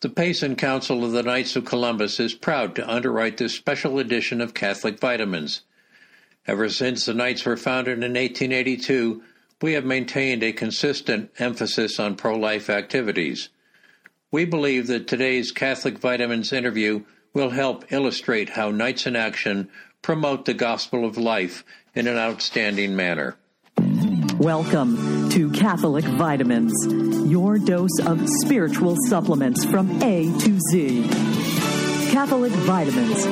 The Payson Council of the Knights of Columbus is proud to underwrite this special edition of Catholic Vitamins. Ever since the Knights were founded in 1882, we have maintained a consistent emphasis on pro life activities. We believe that today's Catholic Vitamins interview will help illustrate how Knights in Action promote the gospel of life in an outstanding manner. Welcome to Catholic Vitamins, your dose of spiritual supplements from A to Z. Catholic Vitamins,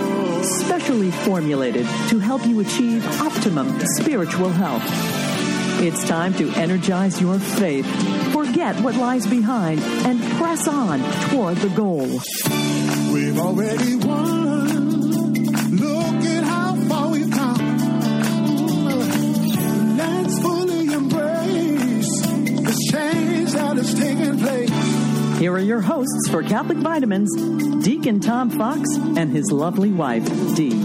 specially formulated to help you achieve optimum spiritual health. It's time to energize your faith, forget what lies behind, and press on toward the goal. We've already won. Change that is taking place. Here are your hosts for Catholic Vitamins Deacon Tom Fox and his lovely wife, Dee.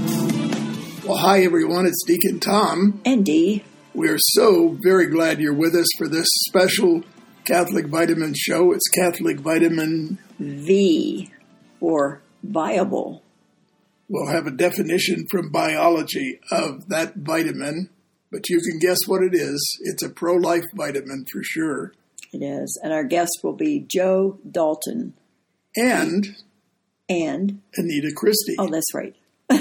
Well, hi everyone, it's Deacon Tom. And Dee. We are so very glad you're with us for this special Catholic Vitamin show. It's Catholic Vitamin. V or viable. We'll have a definition from biology of that vitamin, but you can guess what it is. It's a pro life vitamin for sure. It is. And our guest will be Joe Dalton And and, Anita Christie. oh, that's right.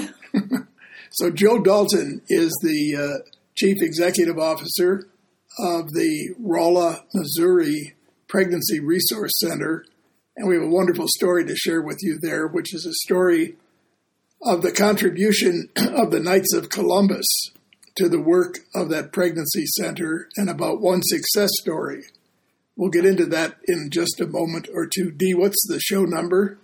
So Joe Dalton is the uh, chief executive officer of the Rolla, Missouri Pregnancy Resource Center, and we have a wonderful story to share with you there, which is a story of the contribution of the Knights of Columbus to the work of that pregnancy center and about one success story. We'll get into that in just a moment or two. Dee, what's the show number?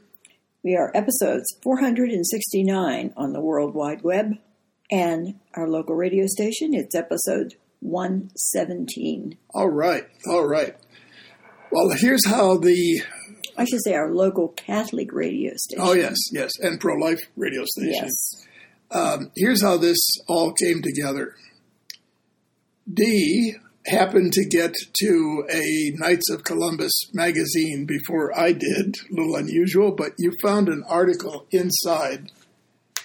We are episodes 469 on the World Wide Web and our local radio station. It's episode 117. All right, all right. Well, here's how the I should say our local Catholic radio station. Oh yes, yes, and pro life radio station. Yes. Um, here's how this all came together. Dee happened to get to a Knights of Columbus magazine before I did. A little unusual, but you found an article inside.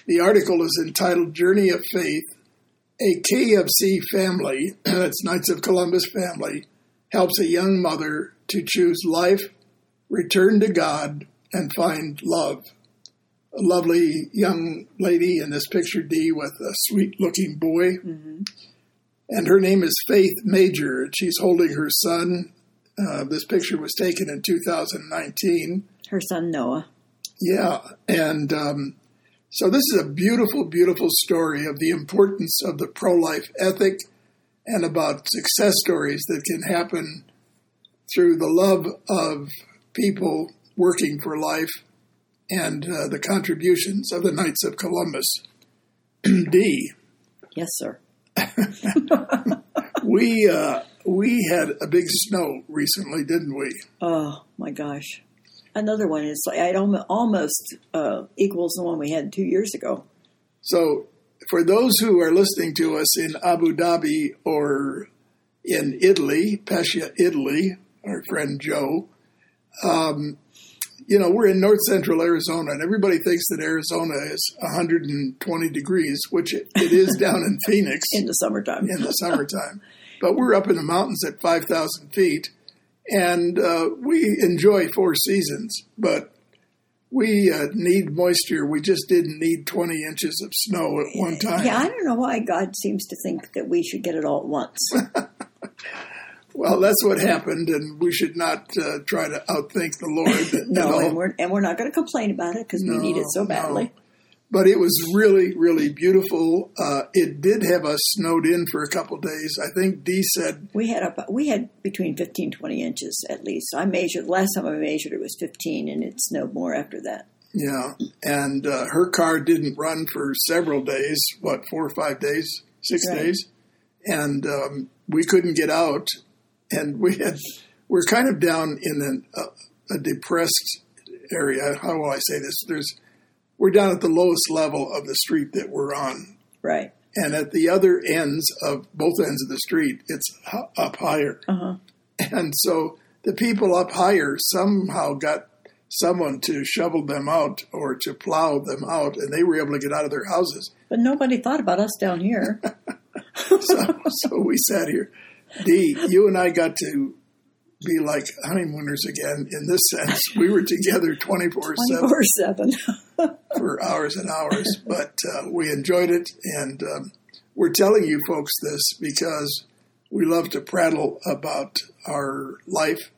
The article is entitled "Journey of Faith." A K of C family, that's Knights of Columbus family, helps a young mother to choose life, return to God, and find love a lovely young lady in this picture, Dee, with a sweet looking boy. Mm-hmm. And her name is Faith Major, and she's holding her son. Uh, this picture was taken in 2019. Her son Noah. Yeah, and um, so this is a beautiful, beautiful story of the importance of the pro life ethic and about success stories that can happen through the love of people working for life and uh, the contributions of the Knights of Columbus. Dee. Yes, sir. We uh, we had a big snow recently, didn't we? Oh my gosh. Another one is like it almost uh, equals the one we had two years ago. So, for those who are listening to us in Abu Dhabi or in Italy, Pescia, Italy, our friend Joe, um, you know, we're in north central Arizona, and everybody thinks that Arizona is 120 degrees, which it, it is down in Phoenix In the summertime. in the summertime. But we're up in the mountains at 5,000 feet, and uh, we enjoy four seasons, but we uh, need moisture. We just didn't need 20 inches of snow at one time. Yeah, I don't know why God seems to think that we should get it all at once. Well, that's what happened, and we should not uh, try to outthink the Lord. No, and we're and we're not going to complain about it because we need it so badly. no. But it was really, really beautiful. Uh, it did have us snowed in for a couple days. I think Dee said, We had up we had between 15 20 inches at least. I measured the last time I measured it was 15 and it snowed more after that. yeah, and uh, her car didn't run for several days. What, four or five days, six Right. days, and um, we couldn't get out. And we had we're kind of down in an, a, a depressed area. How will I say this? There's we're down at the lowest level of the street that we're on. Right. and at the other ends of both ends of the street, it's h- up higher. Uh-huh. And so the people up higher somehow got someone to shovel them out or to plow them out, and they were able to get out of their houses. But nobody thought about us down here. So, so we sat here. Dee, you and I got to be like honeymooners again in this sense. We were together 24 7 24 7. for hours and hours, but uh, we enjoyed it. And um, we're telling you folks this because we love to prattle about our life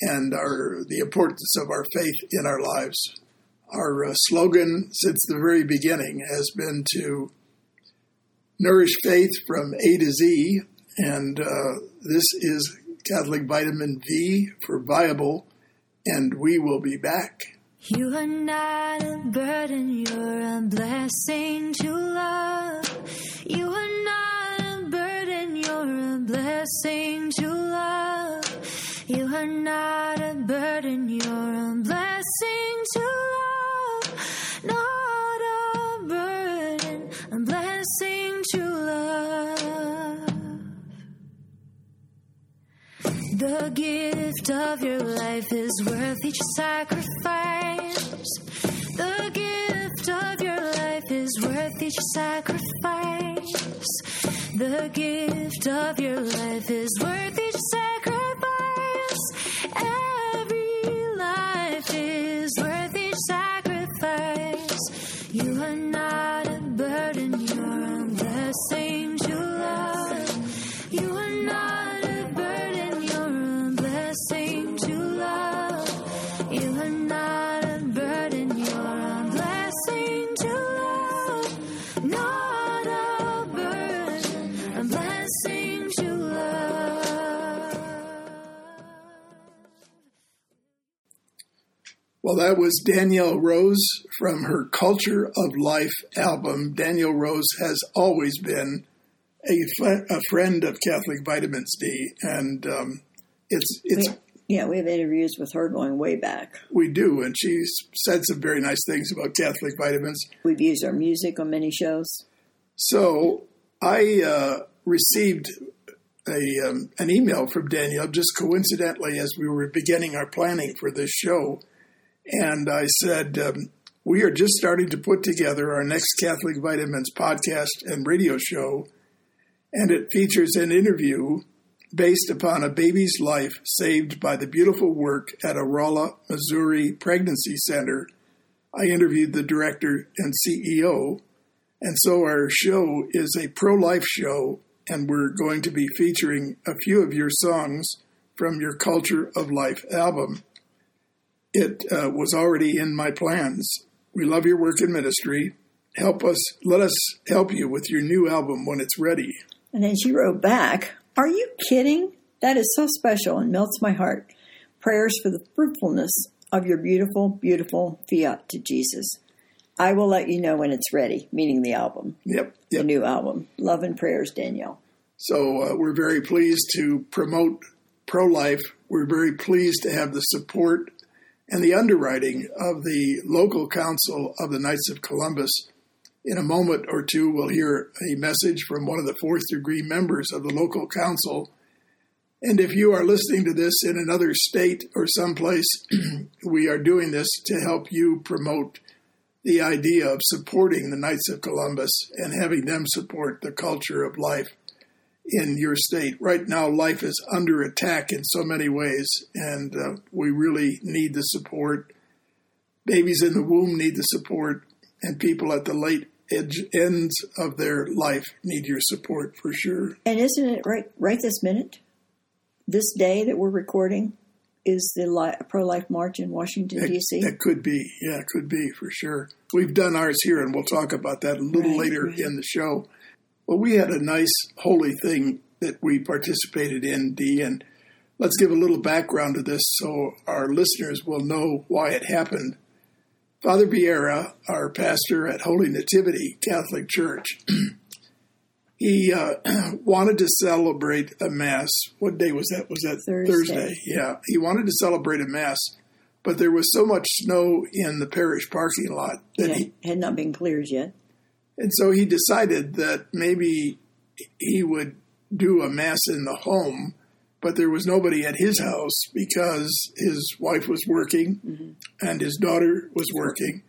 and our the importance of our faith in our lives. Our uh, slogan since the very beginning has been to nourish faith from A to Z, and uh, this is Catholic Vitamin V for Viable, and we will be back. You are not a burden, you're a blessing to love. You are not a burden, you're a blessing to love. You are not a burden, you're a blessing to love. The gift of your life is worth each sacrifice. The gift of your life is worth each sacrifice. The gift of your life is worth each sacrifice. Every life is worth each sacrifice. You are not a burden, you're a blessing to love. You are not Well, that was Danielle Rose from her Culture of Life album. Danielle Rose has always been a, a friend of Catholic Vitamins Dee, and um, it's it's We, yeah, we have interviews with her going way back. we do, and she's said some very nice things about Catholic Vitamins. We've used our music on many shows. So I uh, received a um, an email from Danielle just coincidentally as we were beginning our planning for this show, and I said. Um, we are just starting to put together our next Catholic Vitamins podcast and radio show, and it features an interview based upon a baby's life saved by the beautiful work at Aurora, Missouri Pregnancy Center. I interviewed the director and CEO, and so our show is a pro life show, and we're going to be featuring a few of your songs from your Culture of Life album. It uh, was already in my plans. We love your work in ministry. Help us, let us help you with your new album when it's ready. And then she wrote back, Are you kidding? That is so special and melts my heart. Prayers for the fruitfulness of your beautiful, beautiful fiat to Jesus. I will let you know when it's ready, meaning the album, Yep, the new album. Love and prayers, Danielle. So uh, we're very pleased to promote pro life. We're very pleased to have the support and the underwriting of the local council of the Knights of Columbus. In a moment or two, we'll hear a message from one of the fourth degree members of the local council. And if you are listening to this in another state or someplace, we are doing this to help you promote the idea of supporting the Knights of Columbus and having them support the culture of life in your state. Right now, life is under attack in so many ways, and uh, we really need the support. Babies in the womb need the support, and people at the late edge ends of their life need your support for sure. And isn't it right right this minute? This day that we're recording is the li- pro life march in Washington, D.C. that could be, yeah, it could be for sure. We've done ours here, and we'll talk about that a little Right, later right. in the show. Well, we had a nice holy thing that we participated in, Dee, and let's give a little background to this so our listeners will know why it happened. Father Vieira, our pastor at Holy Nativity Catholic Church, he uh, wanted to celebrate a mass. What day was that? Was that Thursday. Yeah, he wanted to celebrate a mass, but there was so much snow in the parish parking lot that Yeah, he had not been cleared yet. And so he decided that maybe he would do a mass in the home but there was nobody at his house because his wife was working and his daughter was working.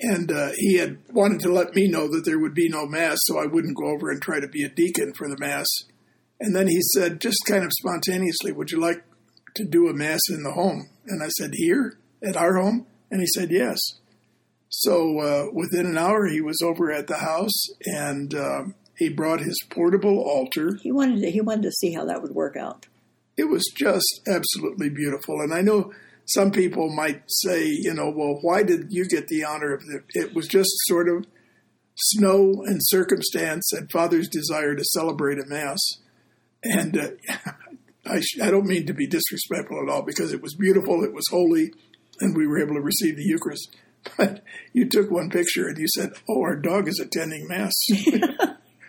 And uh, he had wanted to let me know that there would be no mass, so I wouldn't go over and try to be a deacon for the mass. And then he said, just kind of spontaneously, Would you like to do a mass in the home? And I said, Here at our home? And he said, Yes. So uh, within an hour, he was over at the house and um, he brought his portable altar. He wanted to, he wanted to see how that would work out. It was just absolutely beautiful. And I know some people might say, you know, well, why did you get the honor of it? It was just sort of snow and circumstance and Father's desire to celebrate a Mass. And uh, I, sh- I don't mean to be disrespectful at all because it was beautiful, it was holy, and we were able to receive the Eucharist. But you took one picture and you said, oh, our dog is attending Mass.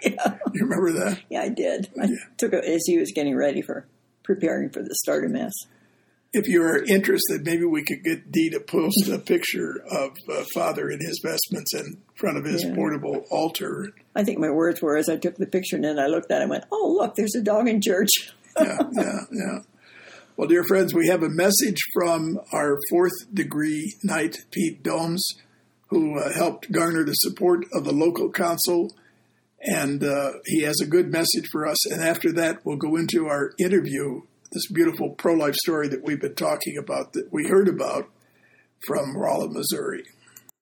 Yeah, you remember that? yeah, I did. I took it as he was getting ready for preparing for the start of mass. if you're interested, maybe we could get Dee to post a picture of uh, Father in his vestments in front of his Yeah. portable altar. I think my words were as I took the picture and then I looked at it and went, "Oh, look, there's a dog in church." Yeah, yeah, yeah. Well, dear friends, we have a message from our fourth degree knight, Pete Domes, who uh, helped garner the support of the local council. And uh, he has a good message for us. And after that, we'll go into our interview, this beautiful pro life story that we've been talking about, that we heard about from Rolla, Missouri.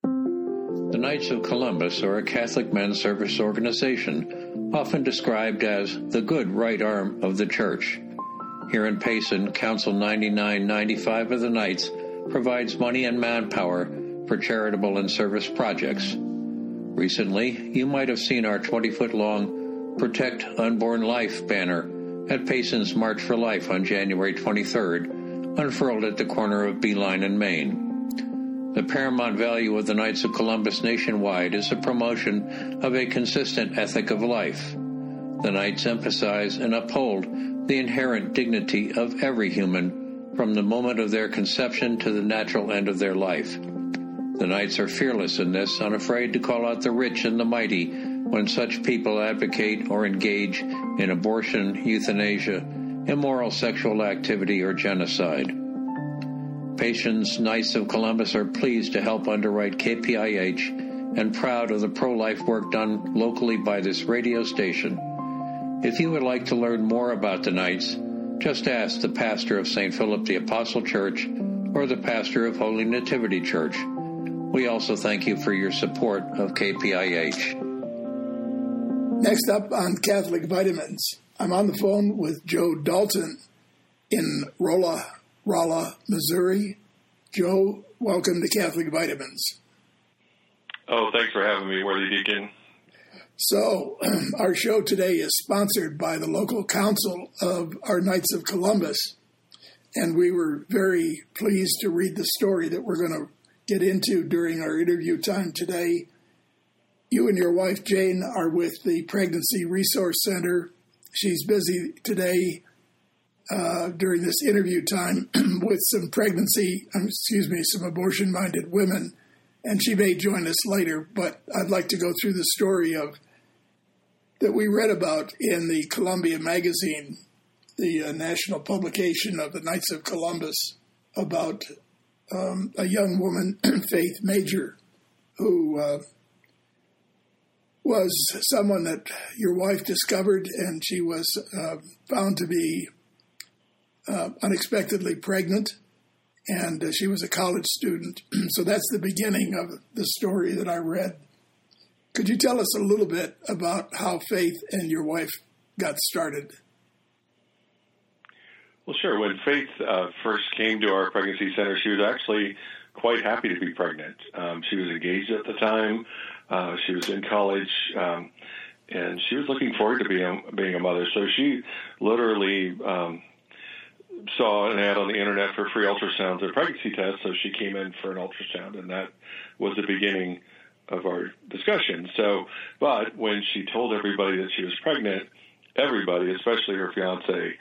The Knights of Columbus are a Catholic men's service organization, often described as the good right arm of the Church. Here in Payson, Council 9995 of the Knights provides money and manpower for charitable and service projects. Recently, you might have seen our 20 foot long Protect Unborn Life banner at Payson's March for Life on January 23rd, unfurled at the corner of Beeline and Main. The paramount value of the Knights of Columbus nationwide is the promotion of a consistent ethic of life. The Knights emphasize and uphold the inherent dignity of every human from the moment of their conception to the natural end of their life. The Knights are fearless in this, unafraid to call out the rich and the mighty when such people advocate or engage in abortion, euthanasia, immoral sexual activity, or genocide. Payson's Knights of Columbus are pleased to help underwrite KPIH and proud of the pro life work done locally by this radio station. If you would like to learn more about the Knights, just ask the pastor of St. Philip the Apostle Church or the pastor of Holy Nativity Church. We also thank you for your support of KPIH. Next up on Catholic Vitamins, I'm on the phone with Joe Dalton in Rolla, Rolla, Missouri. Joe, welcome to Catholic Vitamins. Oh, thanks for having me, Worthy Deacon. So, our show today is sponsored by the local council of our Knights of Columbus. And we were very pleased to read the story that we're going to get into during our interview time today. You and your wife, Jane, are with the Pregnancy Resource Center. She's busy today uh, during this interview time with some pregnancy, um, excuse me, some abortion minded women. And she may join us later, but I'd like to go through the story of that we read about in the Columbia Magazine, the uh, national publication of the Knights of Columbus, about um, a young woman, Faith Major, who uh, was someone that your wife discovered, and she was uh, found to be uh, unexpectedly pregnant, and uh, she was a college student. so that's the beginning of the story that I read. Could you tell us a little bit about how Faith and your wife got started? Well, sure. When Faith uh, first came to our pregnancy center, she was actually quite happy to be pregnant. Um, she was engaged at the time. Uh, she was in college, um, and she was looking forward to being being a mother. So she literally um, saw an ad on the internet for free ultrasounds and pregnancy tests. So she came in for an ultrasound, and that was the beginning of our discussion. So, but when she told everybody that she was pregnant, everybody, especially her fiance,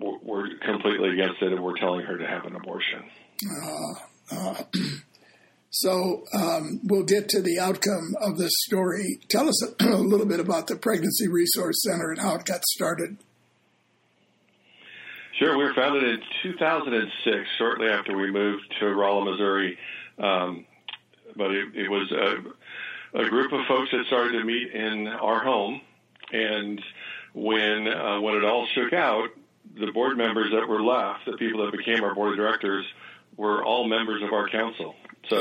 were completely against it and were telling her to have an abortion. So um, we'll get to the outcome of this story. Tell us a, little bit about the Pregnancy Resource Center and how it got started. Sure, we were founded in 2006, shortly after we moved to Rolla, Missouri. Um, but it, it was a, a group of folks that started to meet in our home, and when uh, when it all shook out, the board members that were left, the people that became our board of directors, were all members of our council. So,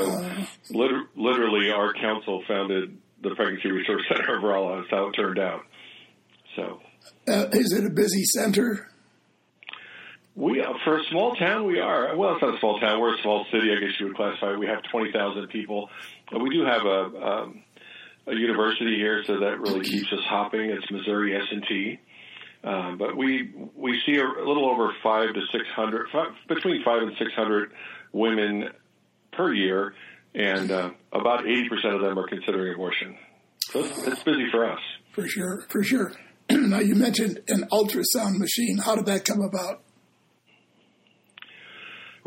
liter- literally, our council founded the Pregnancy Resource Center of Rolla. That's how it turned out. So, Uh, is it a busy center? We uh, for a small town, we are. Well, it's not a small town. We're a small city, I guess you would classify. it. We have twenty thousand people. But we do have a um, a university here, so that really keeps us hopping. It's Missouri S and T. Um, but we we see a, a little over five to six hundred, between five and six hundred women per year, and uh, about eighty percent of them are considering abortion. So it's, it's busy for us. For sure, for sure. now, you mentioned an ultrasound machine. How did that come about?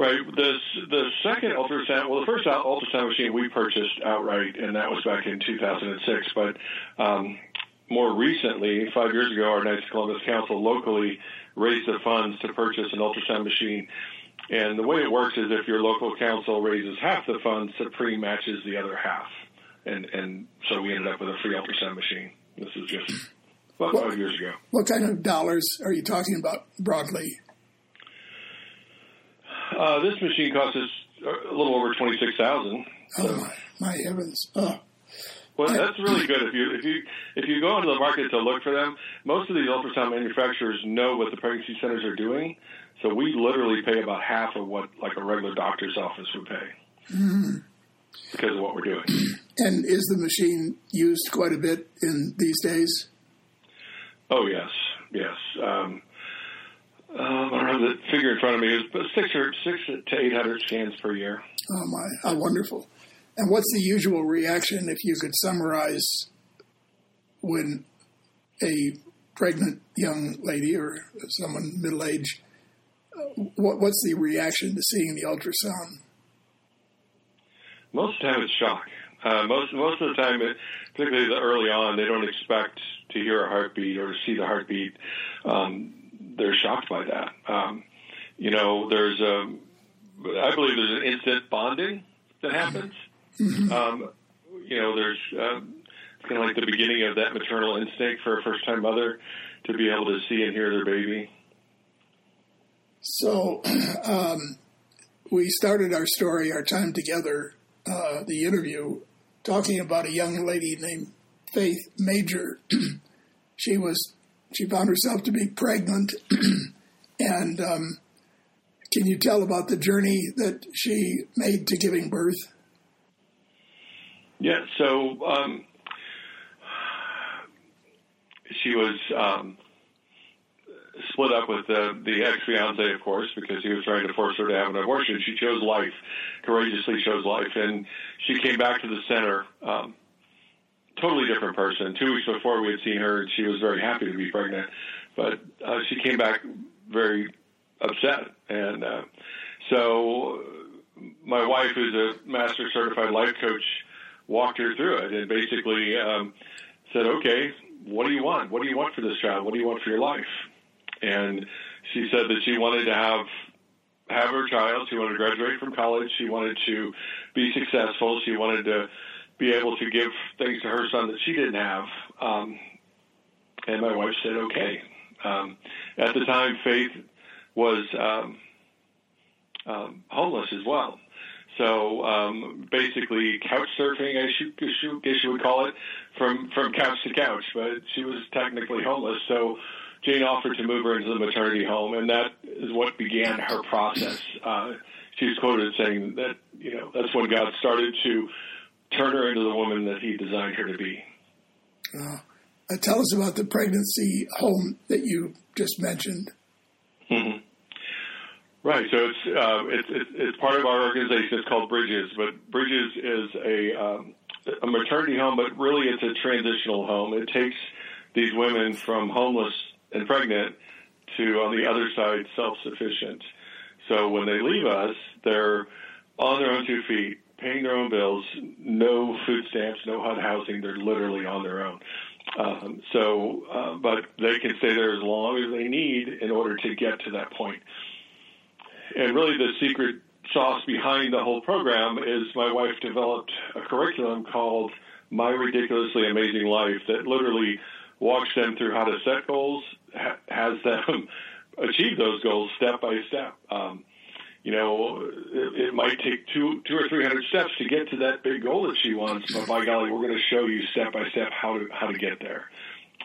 Right. The the second ultrasound, well, the first ultrasound machine we purchased outright, and that was back in 2006. But um, more recently, five years ago, our Knights of Columbus Council locally raised the funds to purchase an ultrasound machine. And the way it works is if your local council raises half the funds, Supreme matches the other half. And and so we ended up with a free ultrasound machine. This is just about five years ago. What kind of dollars are you talking about broadly? Uh, this machine costs us a little over twenty six thousand. Oh my, my heavens! Oh, Well, that's really good. If you if you if you go into the market to look for them, most of these ultrasound manufacturers know what the pregnancy centers are doing. So we literally pay about half of what like a regular doctor's office would pay because of what we're doing. and is the machine used quite a bit in these days? Oh yes, yes. Um, um, I don't have the figure in front of me. About six or six to eight hundred scans per year. Oh my, how wonderful! And what's the usual reaction if you could summarize when a pregnant young lady or someone middle aged, what, what's the reaction to seeing the ultrasound? Most of the time, it's shock. Uh, most most of the time, it, particularly the early on, they don't expect to hear a heartbeat or to see the heartbeat. Um, they're shocked by that. Um, you know, there's a, I believe there's an instant bonding that happens. Um, you know, there's um, kind of like the beginning of that maternal instinct for a first time mother to be able to see and hear their baby. So um, we started our story, our time together, uh, the interview, talking about a young lady named Faith Major. she was she found herself to be pregnant, and um, can you tell about the journey that she made to giving birth? Yeah, so um, she was um, split up with the, the ex fiance, of course, because he was trying to force her to have an abortion. She chose life, courageously chose life, and she came back to the center. Um, totally different person. Two weeks before, we had seen her, and she was very happy to be pregnant, but uh, she came back very upset, and uh, so my wife, who's a master certified life coach, walked her through it and basically um, said, "Okay, what do you want? What do you want for this child? What do you want for your life?" And she said that she wanted to have have her child. She wanted to graduate from college. She wanted to be successful. She wanted to be able to give things to her son that she didn't have. Um, and my wife said, "Okay." Um, at the time, Faith was um, um, homeless as well. So um, basically, couch surfing, I should, guess you would call it, from from couch to couch. But she was technically homeless. So Jane offered to move her into the maternity home, and that is what began her process. Uh, she's quoted saying that you know that's when God started to turn her into the woman that He designed her to be. Uh, tell us about the pregnancy home that you just mentioned. Mm-hmm. Right. So it's, uh, it's, it's it's part of our organization. It's called Bridges, but Bridges is a um, a maternity home, but really it's a transitional home. It takes these women from homeless and pregnant to on the other side self-sufficient. So when they leave us, they're on their own two feet, paying their own bills, no food stamps, no HUD housing. They're literally on their own. Um, so, uh, but they can stay there as long as they need in order to get to that point. And really, the secret sauce behind the whole program is my wife developed a curriculum called My Ridiculously Amazing Life that literally walks them through how to set goals, ha- has them achieve those goals step by step. Um, you know, it, might take two, two or three hundred steps to get to that big goal that she wants, but by golly, we're going to show you step by step how to how to get there.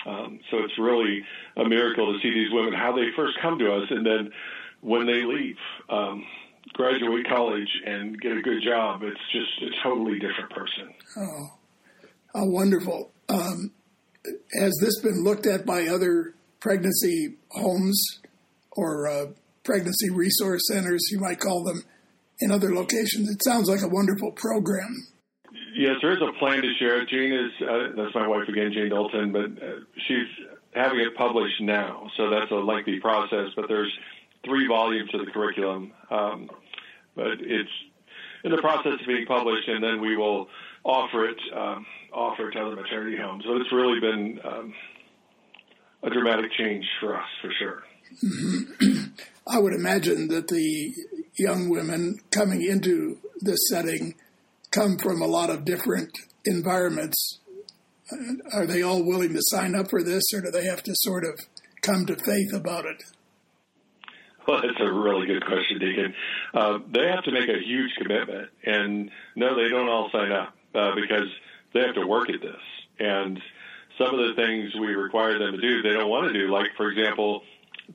Um, so it's really a miracle to see these women how they first come to us, and then when they leave, um, graduate college and get a good job, it's just a totally different person. Oh, how wonderful! Um, has this been looked at by other pregnancy homes or uh, pregnancy resource centers, you might call them, in other locations? It sounds like a wonderful program. Yes, there is a plan to share it. Jane is, uh, that's my wife again, Jane Dalton, but uh, she's having it published now, so that's a lengthy process, but there's three volumes of the curriculum. Um, but it's in the process of being published, and then we will offer it um, offer it to other maternity homes. So it's really been um, a dramatic change for us, for sure. Mm-hmm. I would imagine that the young women coming into this setting come from a lot of different environments. Are they all willing to sign up for this, or do they have to sort of come to faith about it? Well, that's a really good question, Deacon. Uh, they have to make a huge commitment, and no, they don't all sign up uh, because they have to work at this. And some of the things we require them to do, they don't want to do. Like, for example,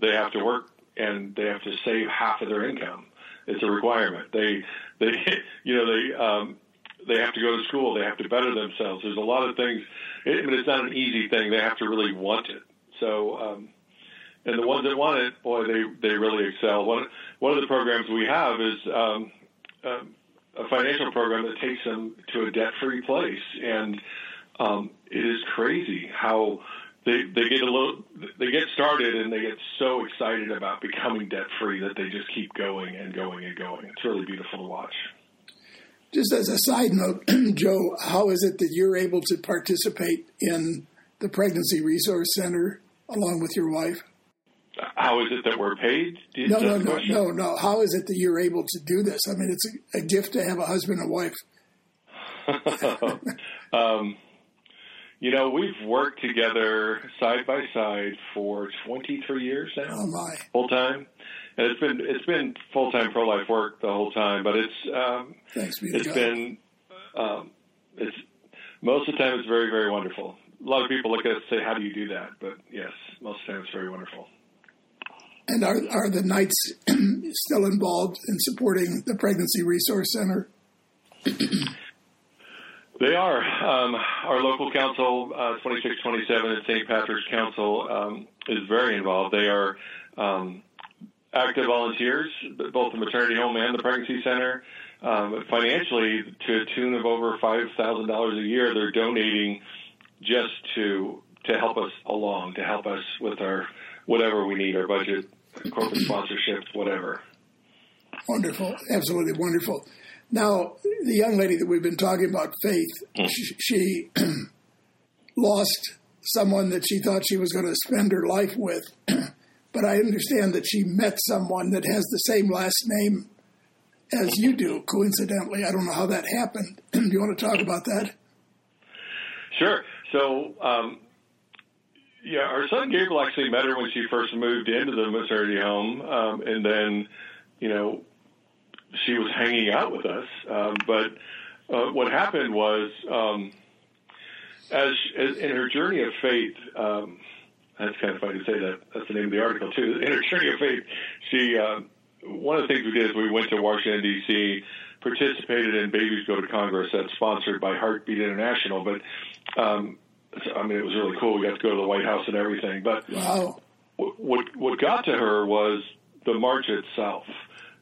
they have to work and they have to save half of their income. It's a requirement. They, they, you know, they, um, they have to go to school. They have to better themselves. There's a lot of things. I mean, it's not an easy thing. They have to really want it. So, um, and the ones that want it, boy, they they really excel. One one of the programs we have is um, um, a financial program that takes them to a debt-free place, and um, it is crazy how they they get a little they get started and they get so excited about becoming debt-free that they just keep going and going and going. It's really beautiful to watch. Just as a side note, Joe, how is it that you're able to participate in the Pregnancy Resource Center along with your wife? how is it that we're paid? No, no, no, no, no. How is it that you're able to do this? I mean, it's a, a gift to have a husband and wife. um, you know, we've worked together side by side for 23 years now. Oh my! Full time, and it's been it's been full time pro life work the whole time. But it's um, Thanks be it's God. been um, it's most of the time it's very very wonderful. A lot of people look at it and say, "How do you do that?" But yes, most of the time it's very wonderful. And are, are the Knights still involved in supporting the Pregnancy Resource Center? They are. Um, our local council, uh, 2627 and St. Patrick's Council, um, is very involved. They are um, active volunteers, both the maternity home and the pregnancy center. Um, financially, to a tune of over $5,000 a year, they're donating just to to help us along, to help us with our whatever we need, our budget, corporate sponsorships, whatever. Wonderful, absolutely wonderful. Now, the young lady that we've been talking about, Faith, she, she lost someone that she thought she was going to spend her life with, but I understand that she met someone that has the same last name as you do. Coincidentally, I don't know how that happened. do you want to talk about that? Sure. So, um, yeah, our son Gabriel actually met her when she first moved into the maternity home, um, and then, you know, she was hanging out with us. Um, but uh, what happened was, um, as, as in her journey of faith, um, that's kind of funny to say that. That's the name of the article too. In her journey of faith, she uh, one of the things we did is we went to Washington D.C., participated in Babies Go to Congress that's sponsored by Heartbeat International, but um, I mean, it was really cool. We got to go to the White House and everything. But wow. what what got to her was the march itself.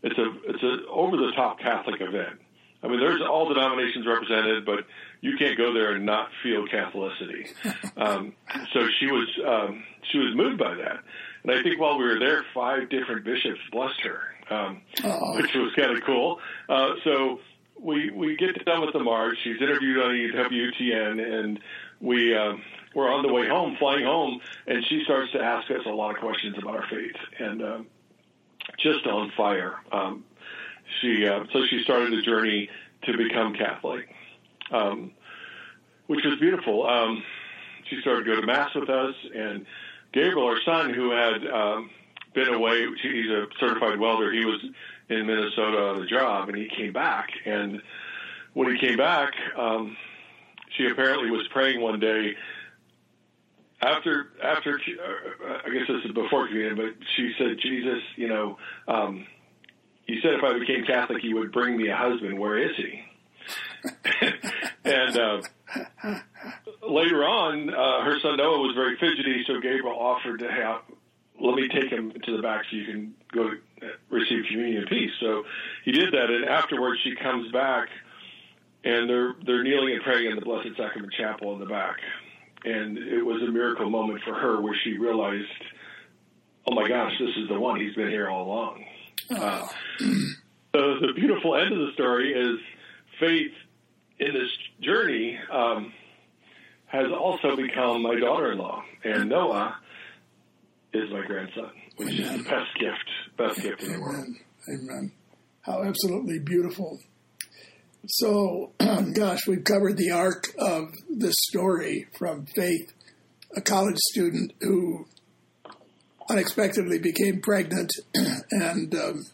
It's a it's a over the top Catholic event. I mean, there's all denominations represented, but you can't go there and not feel Catholicity. Um, so she was um, she was moved by that, and I think while we were there, five different bishops blessed her, um, oh. which was kind of cool. Uh, so we we get done with the march. She's interviewed on EWTN, and we uh, we're on the way home, flying home, and she starts to ask us a lot of questions about our faith, and um, just on fire. Um, she uh, so she started a journey to become Catholic, um, which was beautiful. Um, she started to go to mass with us, and Gabriel, our son, who had um, been away, he's a certified welder. He was in Minnesota on a job, and he came back. And when he came back, um, she apparently was praying one day. After, after, uh, I guess this is before communion, but she said, Jesus, you know, um, you said if I became Catholic, you would bring me a husband. Where is he? and uh, later on, uh, her son Noah was very fidgety, so Gabriel offered to have, let me take him to the back so you can go receive communion in peace. So he did that, and afterwards she comes back, and they're they're kneeling and praying in the Blessed Sacrament Chapel in the back, and it was a miracle moment for her where she realized, oh my gosh, this is the one. He's been here all along. Uh, the, the beautiful end of the story is faith in this journey um, has also become my daughter-in-law, and Noah is my grandson, which is the best gift, best gift in the world. Amen. Amen. How absolutely beautiful. So, gosh, we've covered the arc of this story from Faith, a college student who unexpectedly became pregnant and um,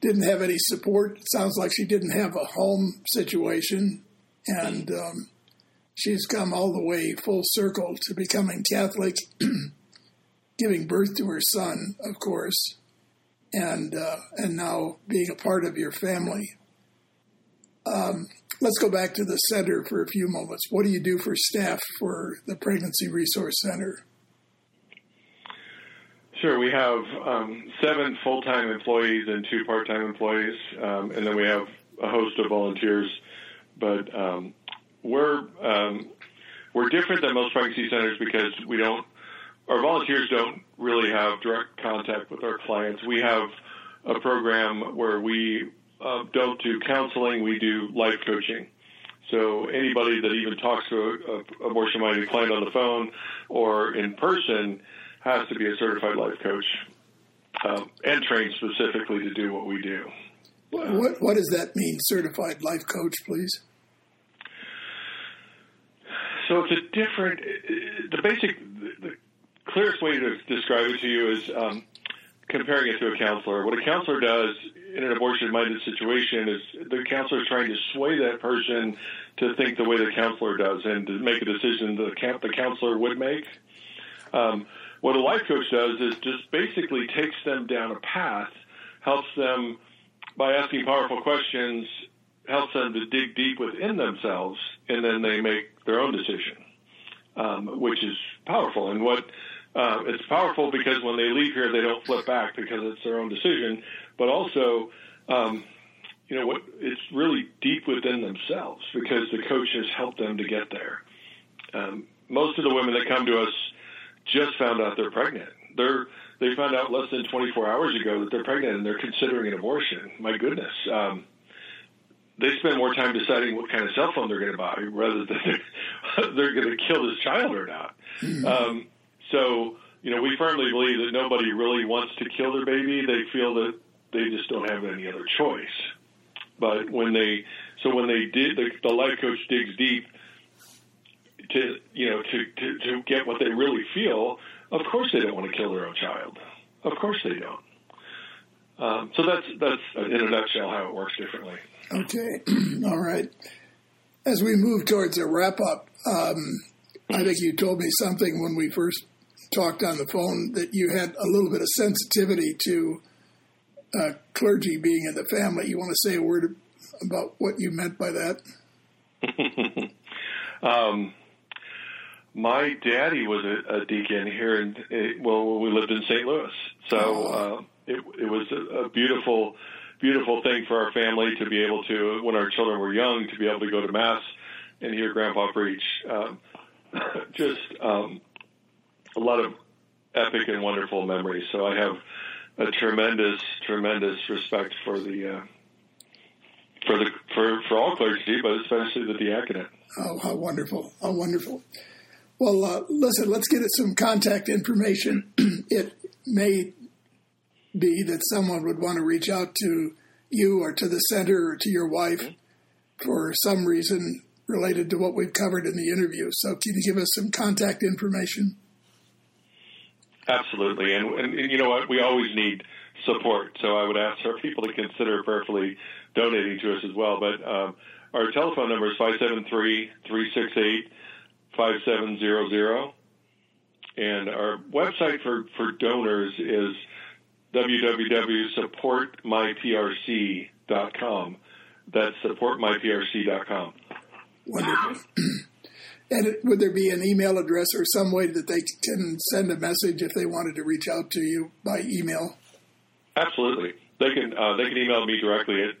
didn't have any support. It sounds like she didn't have a home situation, and um, she's come all the way full circle to becoming Catholic, giving birth to her son, of course, and uh, and now being a part of your family. Um, let's go back to the center for a few moments. What do you do for staff for the Pregnancy Resource Center? Sure, we have um, seven full-time employees and two part-time employees, um, and then we have a host of volunteers. But um, we're um, we're different than most pregnancy centers because we don't. Our volunteers don't really have direct contact with our clients. We have a program where we uh, don't do counseling; we do life coaching. So anybody that even talks to a, a abortion-minded client on the phone or in person has to be a certified life coach um, and trained specifically to do what we do. What, what, what does that mean, certified life coach, please? So it's a different. The basic, the clearest way to describe it to you is um, comparing it to a counselor. What a counselor does in an abortion-minded situation is the counselor is trying to sway that person to think the way the counselor does and to make a decision the the counselor would make. Um, what a life coach does is just basically takes them down a path, helps them by asking powerful questions, helps them to dig deep within themselves, and then they make their own decision, um, which is powerful. And what uh, it's powerful because when they leave here, they don't flip back because it's their own decision, but also. Um, you know what? It's really deep within themselves because the coach has helped them to get there. Um, most of the women that come to us just found out they're pregnant. They're they found out less than 24 hours ago that they're pregnant and they're considering an abortion. My goodness. Um, they spend more time deciding what kind of cell phone they're going to buy rather than they're, they're going to kill this child or not. Mm-hmm. Um, so, you know, we firmly believe that nobody really wants to kill their baby. They feel that they just don't have any other choice. But when they, so when they did, the, the life coach digs deep to you know to, to to get what they really feel, of course they don't want to kill their own child. Of course they don't. Um, so that's that's in a nutshell how it works differently. Okay, all right. As we move towards a wrap up, um, I think you told me something when we first talked on the phone that you had a little bit of sensitivity to uh, clergy being in the family. You want to say a word about what you meant by that? um, my daddy was a, a deacon here in well we lived in St. Louis, so uh, it, it was a, a beautiful, beautiful thing for our family to be able to when our children were young to be able to go to mass and hear Grandpa preach. Um, just um, a lot of epic and wonderful memories. So I have a tremendous, tremendous respect for the uh, for the for for all clergy, but especially the diaconate. Oh, how wonderful! How wonderful. Well, uh, listen, let's get some contact information. it may be that someone would want to reach out to you or to the center or to your wife for some reason related to what we've covered in the interview. So, can you give us some contact information? Absolutely, and, and you know what? We always need support. So I would ask our people to consider prayerfully donating to us as well. But um, our telephone number is 573 368 5700. And our website for, for donors is www.supportmyprc.com. That's supportmyprc.com. Wonderful. and would there be an email address or some way that they can send a message if they wanted to reach out to you by email? Absolutely. They can uh, they can email me directly at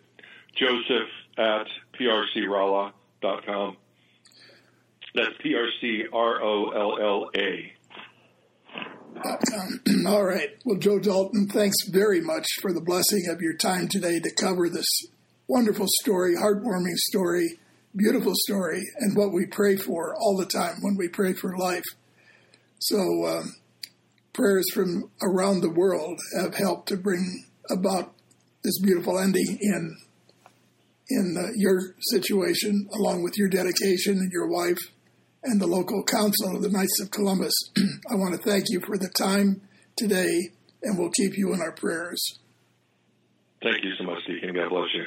joseph at prcrolla.com. That's P R C R O L L A. All right. Well, Joe Dalton, thanks very much for the blessing of your time today to cover this wonderful story, heartwarming story, beautiful story, and what we pray for all the time when we pray for life. So, um, prayers from around the world have helped to bring about this beautiful ending in in uh, your situation, along with your dedication and your wife and the local council of the Knights of Columbus. I want to thank you for the time today, and we'll keep you in our prayers. Thank you so much, Deacon. God bless you.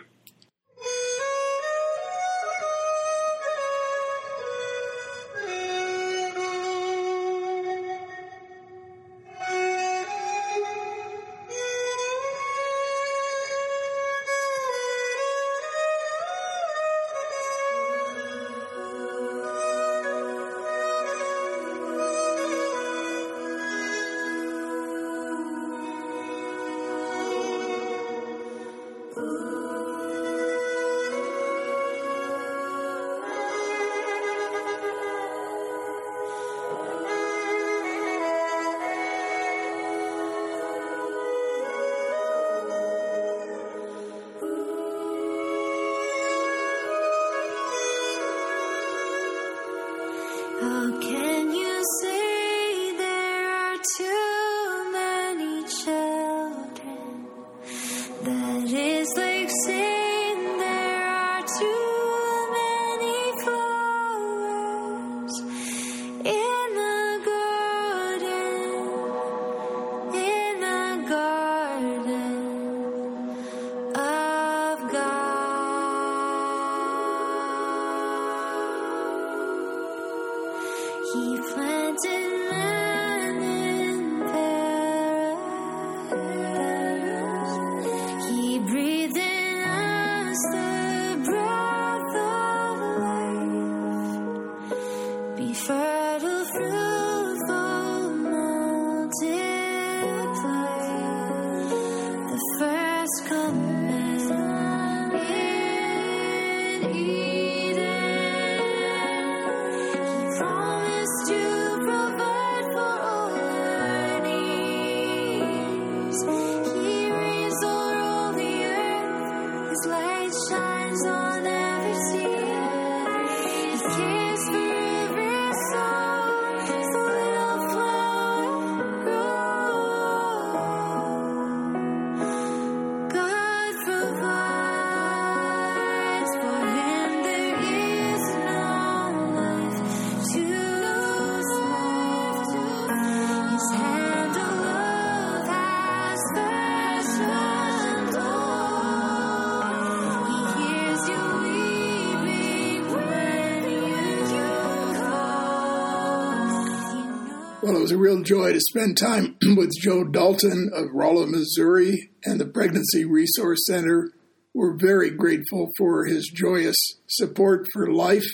Well, it was a real joy to spend time with Joe Dalton of Rolla, Missouri, and the Pregnancy Resource Center. We're very grateful for his joyous support for life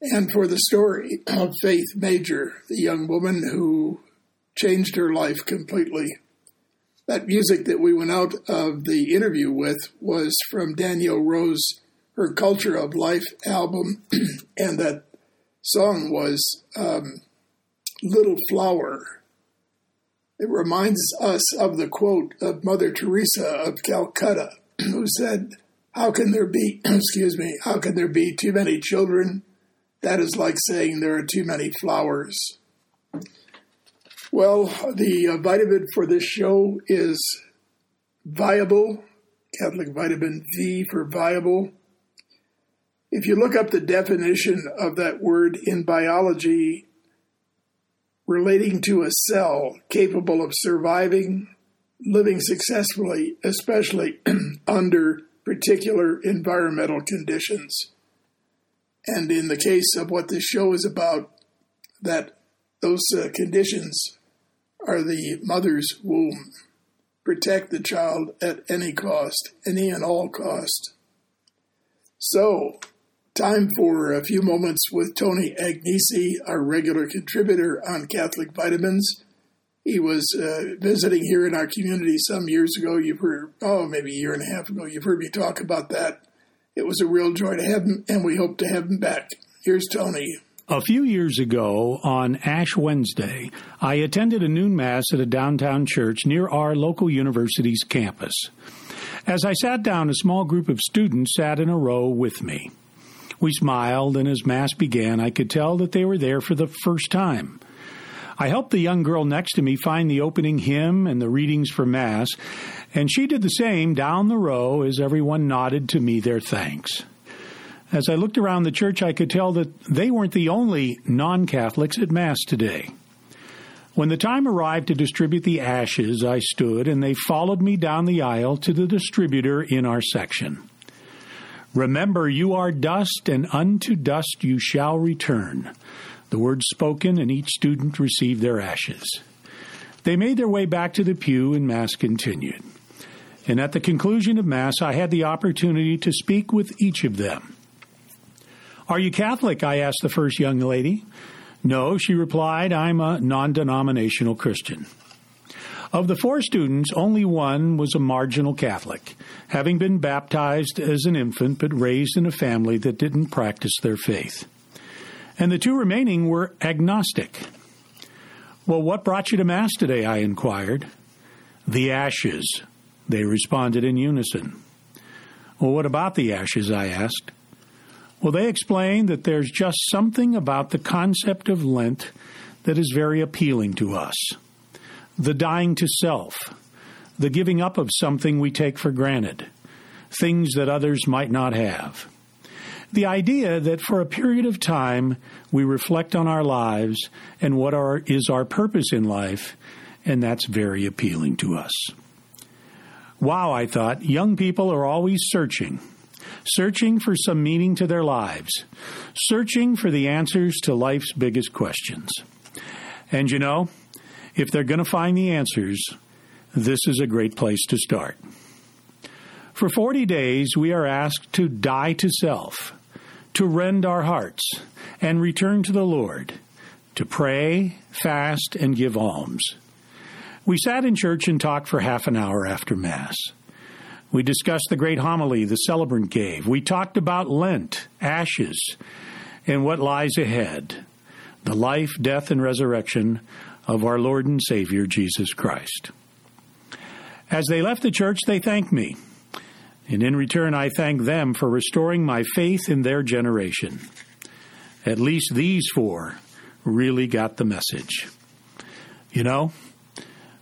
and for the story of Faith Major, the young woman who changed her life completely. That music that we went out of the interview with was from Danielle Rose, her Culture of Life album, and that song was um, Little Flower. It reminds us of the quote of Mother Teresa of Calcutta, who said, How can there be, excuse me, how can there be too many children? That is like saying there are too many flowers. Well, the uh, vitamin for this show is viable, Catholic vitamin V for viable. If you look up the definition of that word in biology, relating to a cell capable of surviving, living successfully, especially under particular environmental conditions. And in the case of what this show is about, that those uh, conditions are the mother's womb. Protect the child at any cost, any and all cost. So, time for a few moments with Tony Agnesi, our regular contributor on Catholic Vitamins. He was uh, visiting here in our community some years ago. You've heard, oh, maybe a year and a half ago. You've heard me talk about that. It was a real joy to have him, and we hope to have him back. Here's Tony. A few years ago, on Ash Wednesday, I attended a noon Mass at a downtown church near our local university's campus. As I sat down, a small group of students sat in a row with me. We smiled, and as Mass began, I could tell that they were there for the first time. I helped the young girl next to me find the opening hymn and the readings for Mass, and she did the same down the row as everyone nodded to me their thanks. As I looked around the church, I could tell that they weren't the only non Catholics at Mass today. When the time arrived to distribute the ashes, I stood and they followed me down the aisle to the distributor in our section. Remember, you are dust, and unto dust you shall return. The words spoken, and each student received their ashes. They made their way back to the pew, and Mass continued. And at the conclusion of Mass, I had the opportunity to speak with each of them. Are you Catholic? I asked the first young lady. No, she replied, I'm a non denominational Christian. Of the four students, only one was a marginal Catholic, having been baptized as an infant but raised in a family that didn't practice their faith. And the two remaining were agnostic. Well, what brought you to Mass today? I inquired. The ashes, they responded in unison. Well, what about the ashes? I asked. Well, they explained that there's just something about the concept of Lent that is very appealing to us. The dying to self, the giving up of something we take for granted, things that others might not have. The idea that for a period of time we reflect on our lives and what our, is our purpose in life, and that's very appealing to us. Wow, I thought, young people are always searching searching for some meaning to their lives, searching for the answers to life's biggest questions. And you know, if they're going to find the answers, this is a great place to start. For 40 days, we are asked to die to self, to rend our hearts, and return to the Lord, to pray, fast, and give alms. We sat in church and talked for half an hour after Mass. We discussed the great homily the celebrant gave. We talked about Lent, ashes, and what lies ahead the life, death, and resurrection of our Lord and Savior Jesus Christ. As they left the church, they thanked me. And in return, I thank them for restoring my faith in their generation. At least these four really got the message. You know,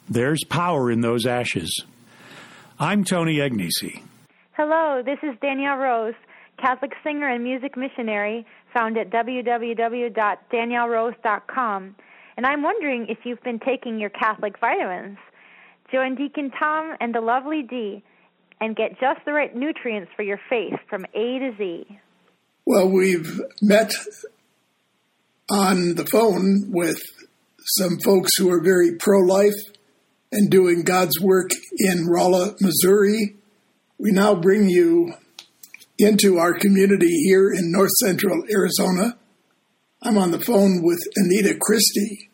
there's power in those ashes. I'm Tony Agnesi. Hello, this is Danielle Rose, Catholic singer and music missionary found at www.daniellerose.com. And I'm wondering if you've been taking your Catholic vitamins. Join Deacon Tom and the lovely Dee and get just the right nutrients for your faith from A to Z. Well, we've met on the phone with some folks who are very pro life and doing God's work in Rolla, Missouri. We now bring you into our community here in north central Arizona. I'm on the phone with Anita Christie.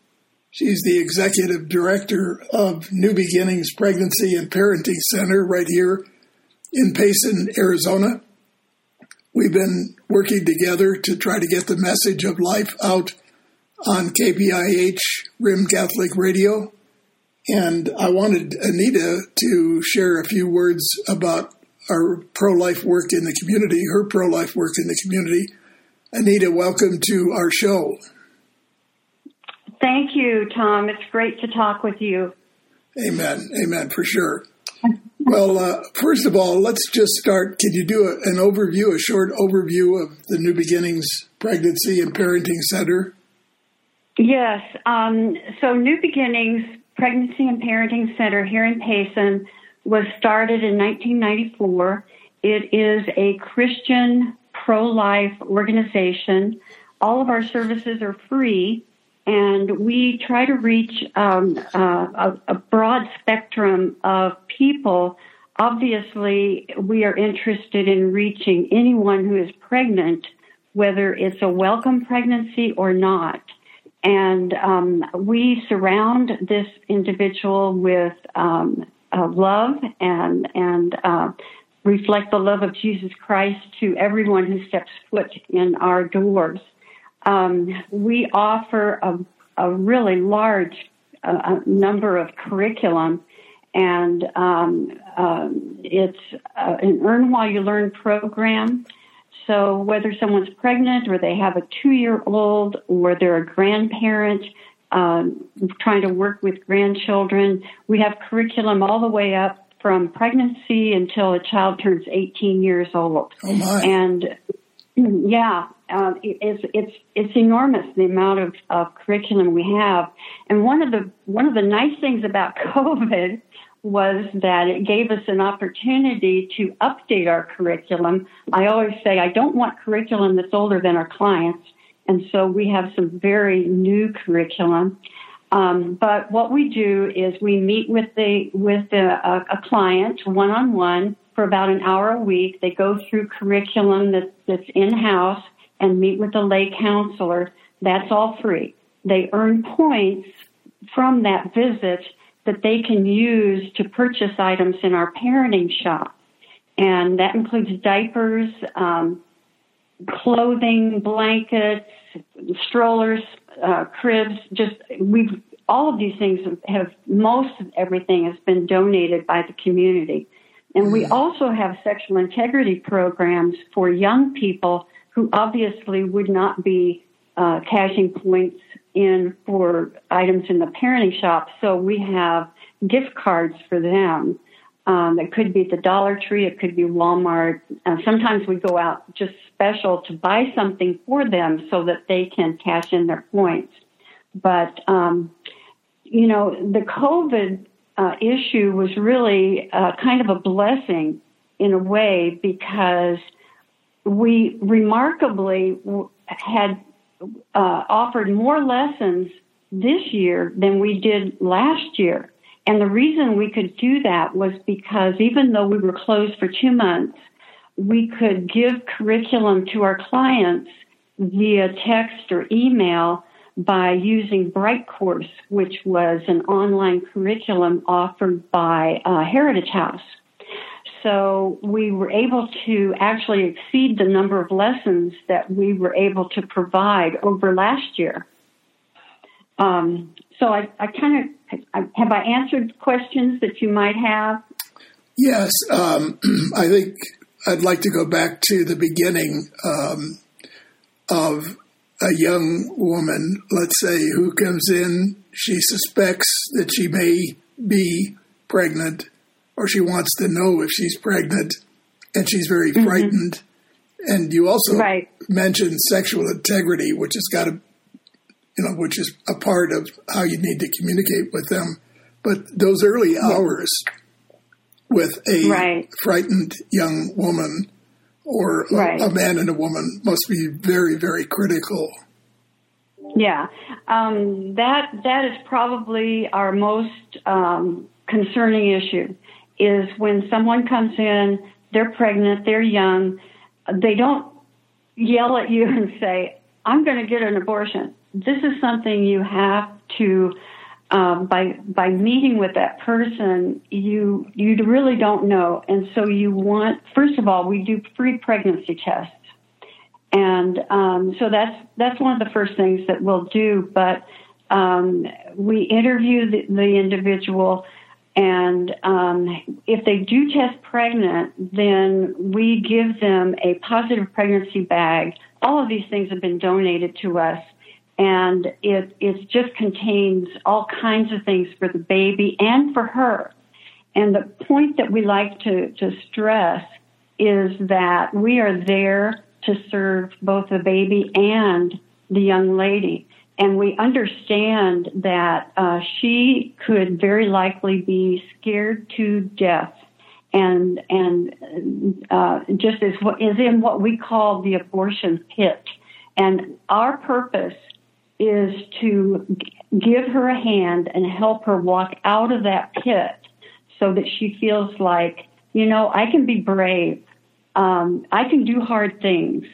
She's the executive director of New Beginnings Pregnancy and Parenting Center right here in Payson, Arizona. We've been working together to try to get the message of life out on KPIH Rim Catholic Radio. And I wanted Anita to share a few words about our pro life work in the community, her pro life work in the community. Anita, welcome to our show. Thank you, Tom. It's great to talk with you. Amen. Amen, for sure. Well, uh, first of all, let's just start. Can you do a, an overview, a short overview of the New Beginnings Pregnancy and Parenting Center? Yes. Um, so, New Beginnings Pregnancy and Parenting Center here in Payson was started in 1994. It is a Christian pro life organization. All of our services are free, and we try to reach um, uh, a, a broad spectrum of people. Obviously, we are interested in reaching anyone who is pregnant, whether it's a welcome pregnancy or not. And um, we surround this individual with um, uh, love and and uh, reflect the love of Jesus Christ to everyone who steps foot in our doors. Um, we offer a, a really large uh, number of curriculum, and um, um, it's uh, an Earn While You Learn program. So whether someone's pregnant or they have a two-year-old or they're a grandparent um, trying to work with grandchildren, we have curriculum all the way up from pregnancy until a child turns 18 years old. Oh my! And yeah, uh, it's it's it's enormous the amount of, of curriculum we have. And one of the one of the nice things about COVID was that it gave us an opportunity to update our curriculum. I always say I don't want curriculum that's older than our clients, and so we have some very new curriculum. Um, but what we do is we meet with the with the, a, a client one on one for about an hour a week. They go through curriculum that, that's in house and meet with a lay counselor. That's all free. They earn points from that visit that they can use to purchase items in our parenting shop. And that includes diapers, um, clothing, blankets, strollers, uh, cribs. Just we've all of these things have most of everything has been donated by the community. And we also have sexual integrity programs for young people who obviously would not be uh, cashing points in for items in the parenting shop. So we have gift cards for them. Um, it could be the Dollar Tree, it could be Walmart. Uh, sometimes we go out just special to buy something for them so that they can cash in their points. But um, you know, the COVID uh, issue was really uh, kind of a blessing in a way because we remarkably had uh, offered more lessons this year than we did last year. And the reason we could do that was because even though we were closed for two months, we could give curriculum to our clients via text or email by using Bright Course, which was an online curriculum offered by uh, Heritage House. So we were able to actually exceed the number of lessons that we were able to provide over last year. Um, so I, I kind of have I answered questions that you might have. Yes, um, I think I'd like to go back to the beginning um, of a young woman, let's say, who comes in, she suspects that she may be pregnant, or she wants to know if she's pregnant, and she's very mm-hmm. frightened. And you also right. mentioned sexual integrity, which has got to, you know, which is a part of how you need to communicate with them. But those early hours with a right. frightened young woman or right. a, a, man and a woman must be very, very critical. Yeah, um, that that is probably our most um, concerning issue. Is when someone comes in, they're pregnant, they're young, they don't yell at you and say, "I'm going to get an abortion." This is something you have to um, by by meeting with that person, you you really don't know, and so you want. First of all, we do free pregnancy tests, and um, so that's that's one of the first things that we'll do. But um, we interview the, the individual, And um, if they do test pregnant, then we give them a positive pregnancy bag. All of these things have been donated to us. And it, it just contains all kinds of things for the baby and for her. And the point that we like to, to stress is that we are there to serve both the baby and the young lady and we understand that uh, she could very likely be scared to death and and uh, just is in what we call the abortion pit. And our purpose is to give her a hand and help her walk out of that pit so that she feels like, you know, I can be brave. Um, I can do hard things.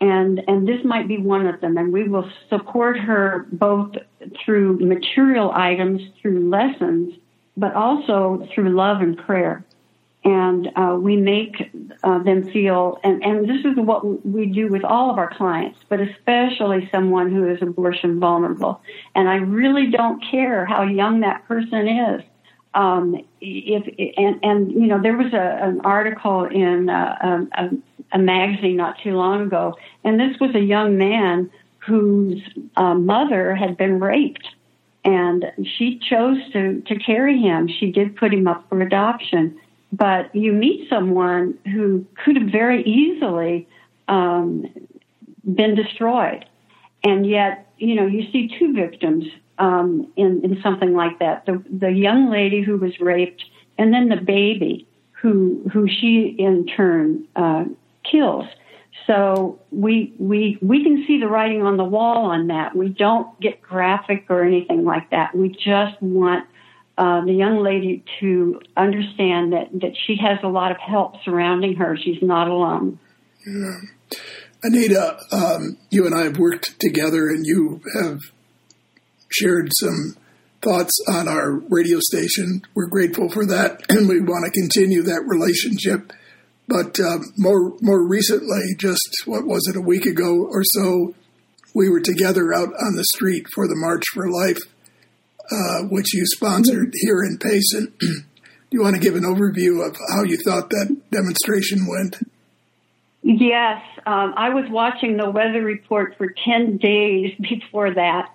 And and this might be one of them. And we will support her both through material items through lessons but also through love and prayer and uh, we make uh, them feel and, and this is what we do with all of our clients but especially someone who is abortion vulnerable. And i really don't care how young that person is. Um, if and and you know there was a, an article in uh, a, a magazine not too long ago, and this was a young man whose uh, mother had been raped, and she chose to to carry him. She did put him up for adoption, but you meet someone who could have very easily um, been destroyed, and yet you know you see two victims um, in, in something like that. The, the young lady who was raped, and then the baby who who she in turn uh, kills. So we we we can see the writing on the wall on that. We don't get graphic or anything like that. We just want uh, the young lady to understand that that she has a lot of help surrounding her. She's not alone. Yeah. Anita, um, you and I have worked together, and you have shared some thoughts on our radio station. We're grateful for that, and we want to continue that relationship. But uh, more more recently, just what was it, a week ago or so, we were together out on the street for the March for Life, uh, which you sponsored here in Payson. Do you want to give an overview of how you thought that demonstration went? Yes, um, I was watching the weather report for 10 days before that,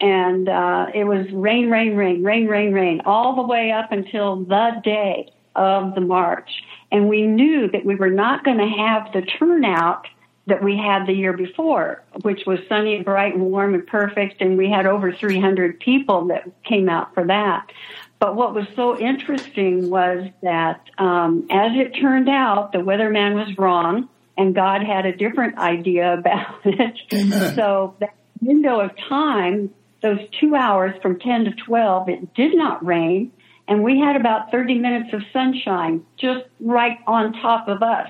and uh, it was rain, rain, rain, rain, rain, rain, all the way up until the day of the march. And we knew that we were not going to have the turnout that we had the year before, which was sunny and bright and warm and perfect, and we had over 300 people that came out for that. But what was so interesting was that, um, as it turned out, the weatherman was wrong, and God had a different idea about it. Amen. So that window of time those two hours from 10 to 12, it did not rain, and we had about 30 minutes of sunshine just right on top of us.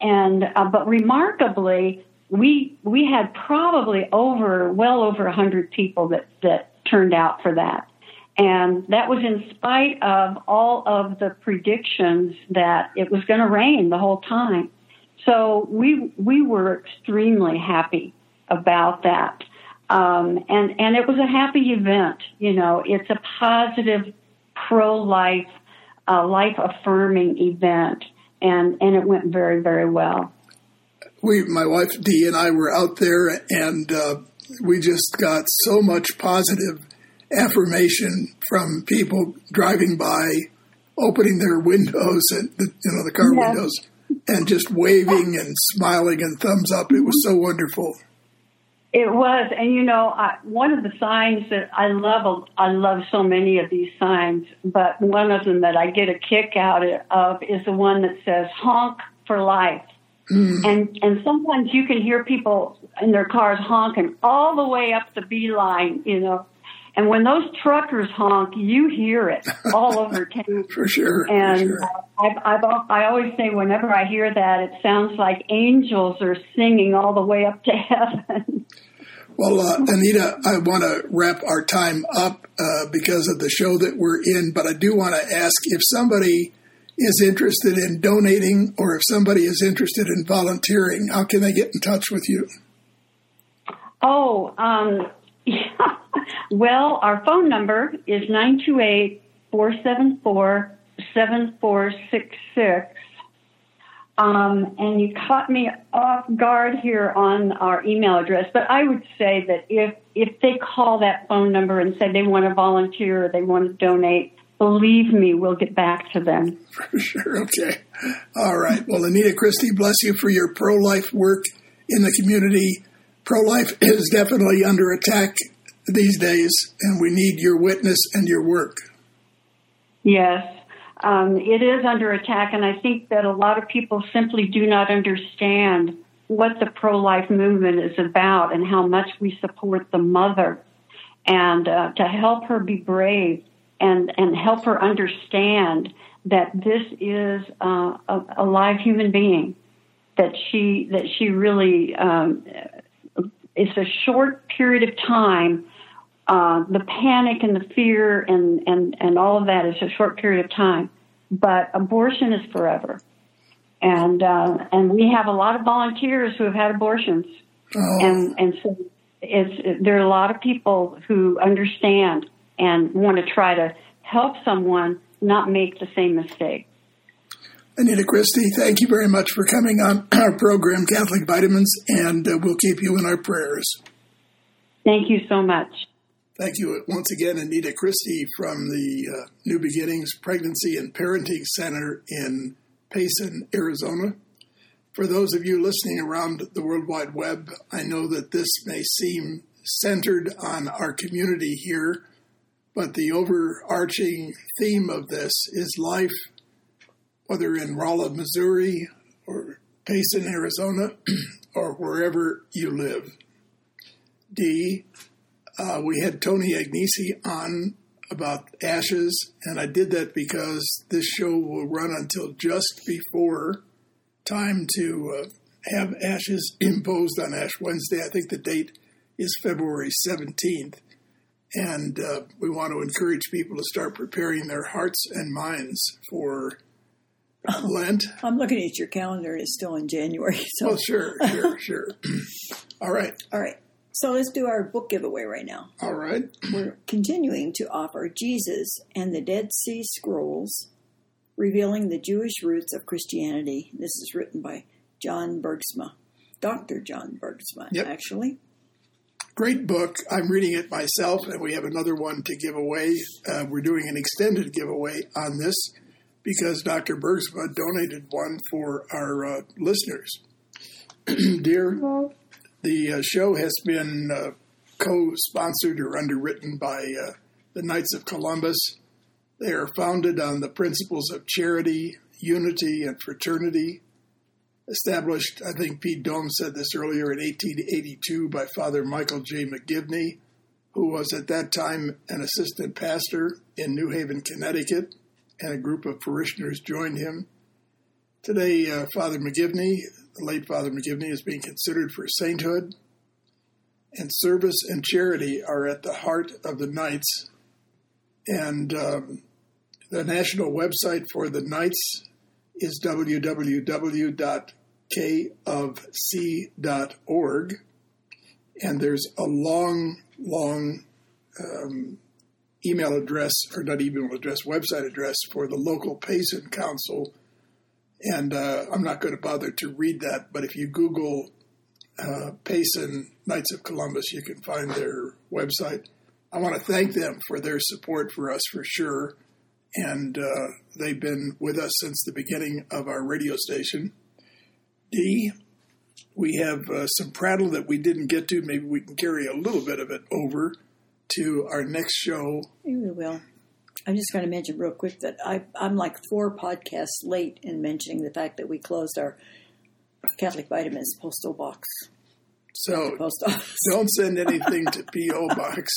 And uh, but remarkably, we we had probably over well over a 100 people that that turned out for that. And that was in spite of all of the predictions that it was going to rain the whole time. So we we were extremely happy about that. Um, and, and it was a happy event. You know, it's a positive, pro-life, uh, life-affirming event. And, and it went very, very well. We, my wife Dee and I were out there and, uh, we just got so much positive affirmation from people driving by, opening their windows and the, you know the car windows, and just waving and smiling and thumbs up. It was so wonderful. It was, and you know, I, one of the signs that I love, I love so many of these signs, but one of them that I get a kick out of is the one that says "honk for life." Hmm. And and sometimes you can hear people in their cars honking all the way up the Beeline, you know. And when those truckers honk, you hear it all over town. For sure. for And sure. uh, I've, I've, I always say whenever I hear that, it sounds like angels are singing all the way up to heaven. Well, uh, Anita, I want to wrap our time up uh, because of the show that we're in, but I do want to ask if somebody is interested in donating or if somebody is interested in volunteering, how can they get in touch with you? Oh, um, yeah. Well, our phone number is nine two eight 474 7466. Um, and you caught me off guard here on our email address, but I would say that if if they call that phone number and say they want to volunteer or they want to donate, believe me, we'll get back to them. For sure. Okay. All right. Well, Anita Christie, bless you for your pro life work in the community. Pro life is definitely under attack these days, and we need your witness and your work. Yes, um, it is under attack, and I think that a lot of people simply do not understand what the pro life movement is about and how much we support the mother and uh, to help her be brave and, and help her understand that this is uh, a, a live human being that she that she really um, it's a short period of time uh, the panic and the fear and, and, and all of that is a short period of time. But abortion is forever. And, uh, and we have a lot of volunteers who have had abortions. Oh. And, and so it's, it, there are a lot of people who understand and want to try to help someone not make the same mistake. Anita Christie, thank you very much for coming on our program, Catholic Vitamins, and uh, we'll keep you in our prayers. Thank you so much. Thank you once again, Anita Christie from the uh, New Beginnings Pregnancy and Parenting Center in Payson, Arizona. For those of you listening around the World Wide Web, I know that this may seem centered on our community here, but the overarching theme of this is life, whether in Rolla, Missouri, or Payson, Arizona, or wherever you live. Dee, uh, we had Tony Agnesi on about ashes, and I did that because this show will run until just before time to uh, have ashes imposed on Ash Wednesday. I think the date is February 17th. And uh, we want to encourage people to start preparing their hearts and minds for Lent. I'm looking at your calendar it's still in January. So. Well, sure, sure, sure. All right. All right. So let's do our book giveaway right now. All right. We're continuing to offer Jesus and the Dead Sea Scrolls, revealing the Jewish roots of Christianity. This is written by John Bergsma, Dr. John Bergsma, Yep. actually. Great book. I'm reading it myself, and we have another one to give away. Uh, we're doing an extended giveaway on this because Dr. Bergsma donated one for our uh, listeners. Dear, the uh, show has been uh, co sponsored or underwritten by uh, the Knights of Columbus. They are founded on the principles of charity, unity, and fraternity. Established, I think Pete Dome said this earlier, in 1882 by Father Michael J. McGivney, who was at that time an assistant pastor in New Haven, Connecticut, and a group of parishioners joined him. Today, uh, Father McGivney, the late Father McGivney, is being considered for sainthood, and service and charity are at the heart of the Knights. And um, the national website for the Knights is www.kofc.org. And there's a long, long um, email address, or not email address, website address for the local Payson Council. And uh, I'm not going to bother to read that, but if you Google uh, Payson Knights of Columbus, you can find their website. I want to thank them for their support for us for sure. And uh, they've been with us since the beginning of our radio station. Dee, we have uh, some prattle that we didn't get to. Maybe we can carry a little bit of it over to our next show. Maybe we will. I'm just going to mention real quick that I, I'm like four podcasts late in mentioning the fact that we closed our Catholic Vitamins postal box. So Post don't send anything to P.O. Box.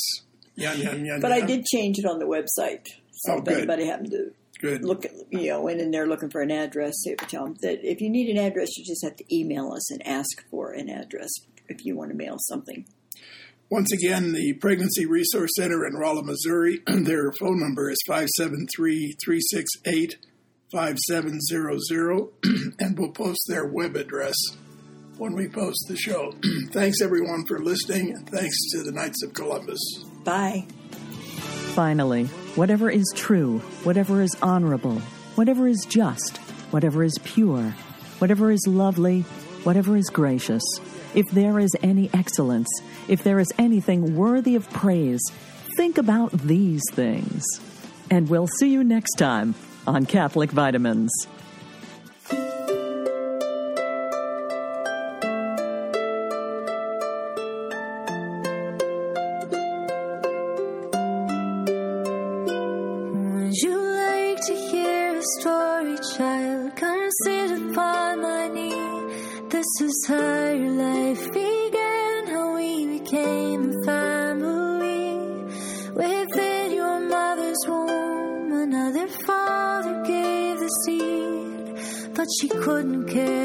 Yan, yan, yan, But I did change it on the website. So Oh, if good. anybody happened to Good. look at, you know, went in there looking for an address, it would tell them that if you need an address, you just have to email us and ask for an address if you want to mail something. Once again, the Pregnancy Resource Center in Rolla, Missouri, their phone number is 573 368 5700, and we'll post their web address when we post the show. thanks everyone for listening, and thanks to the Knights of Columbus. Bye. Finally, whatever is true, whatever is honorable, whatever is just, whatever is pure, whatever is lovely, whatever is gracious if there is any excellence, if there is anything worthy of praise, think about these things. And we'll see you next time on Catholic Vitamins. This is her life. she couldn't care.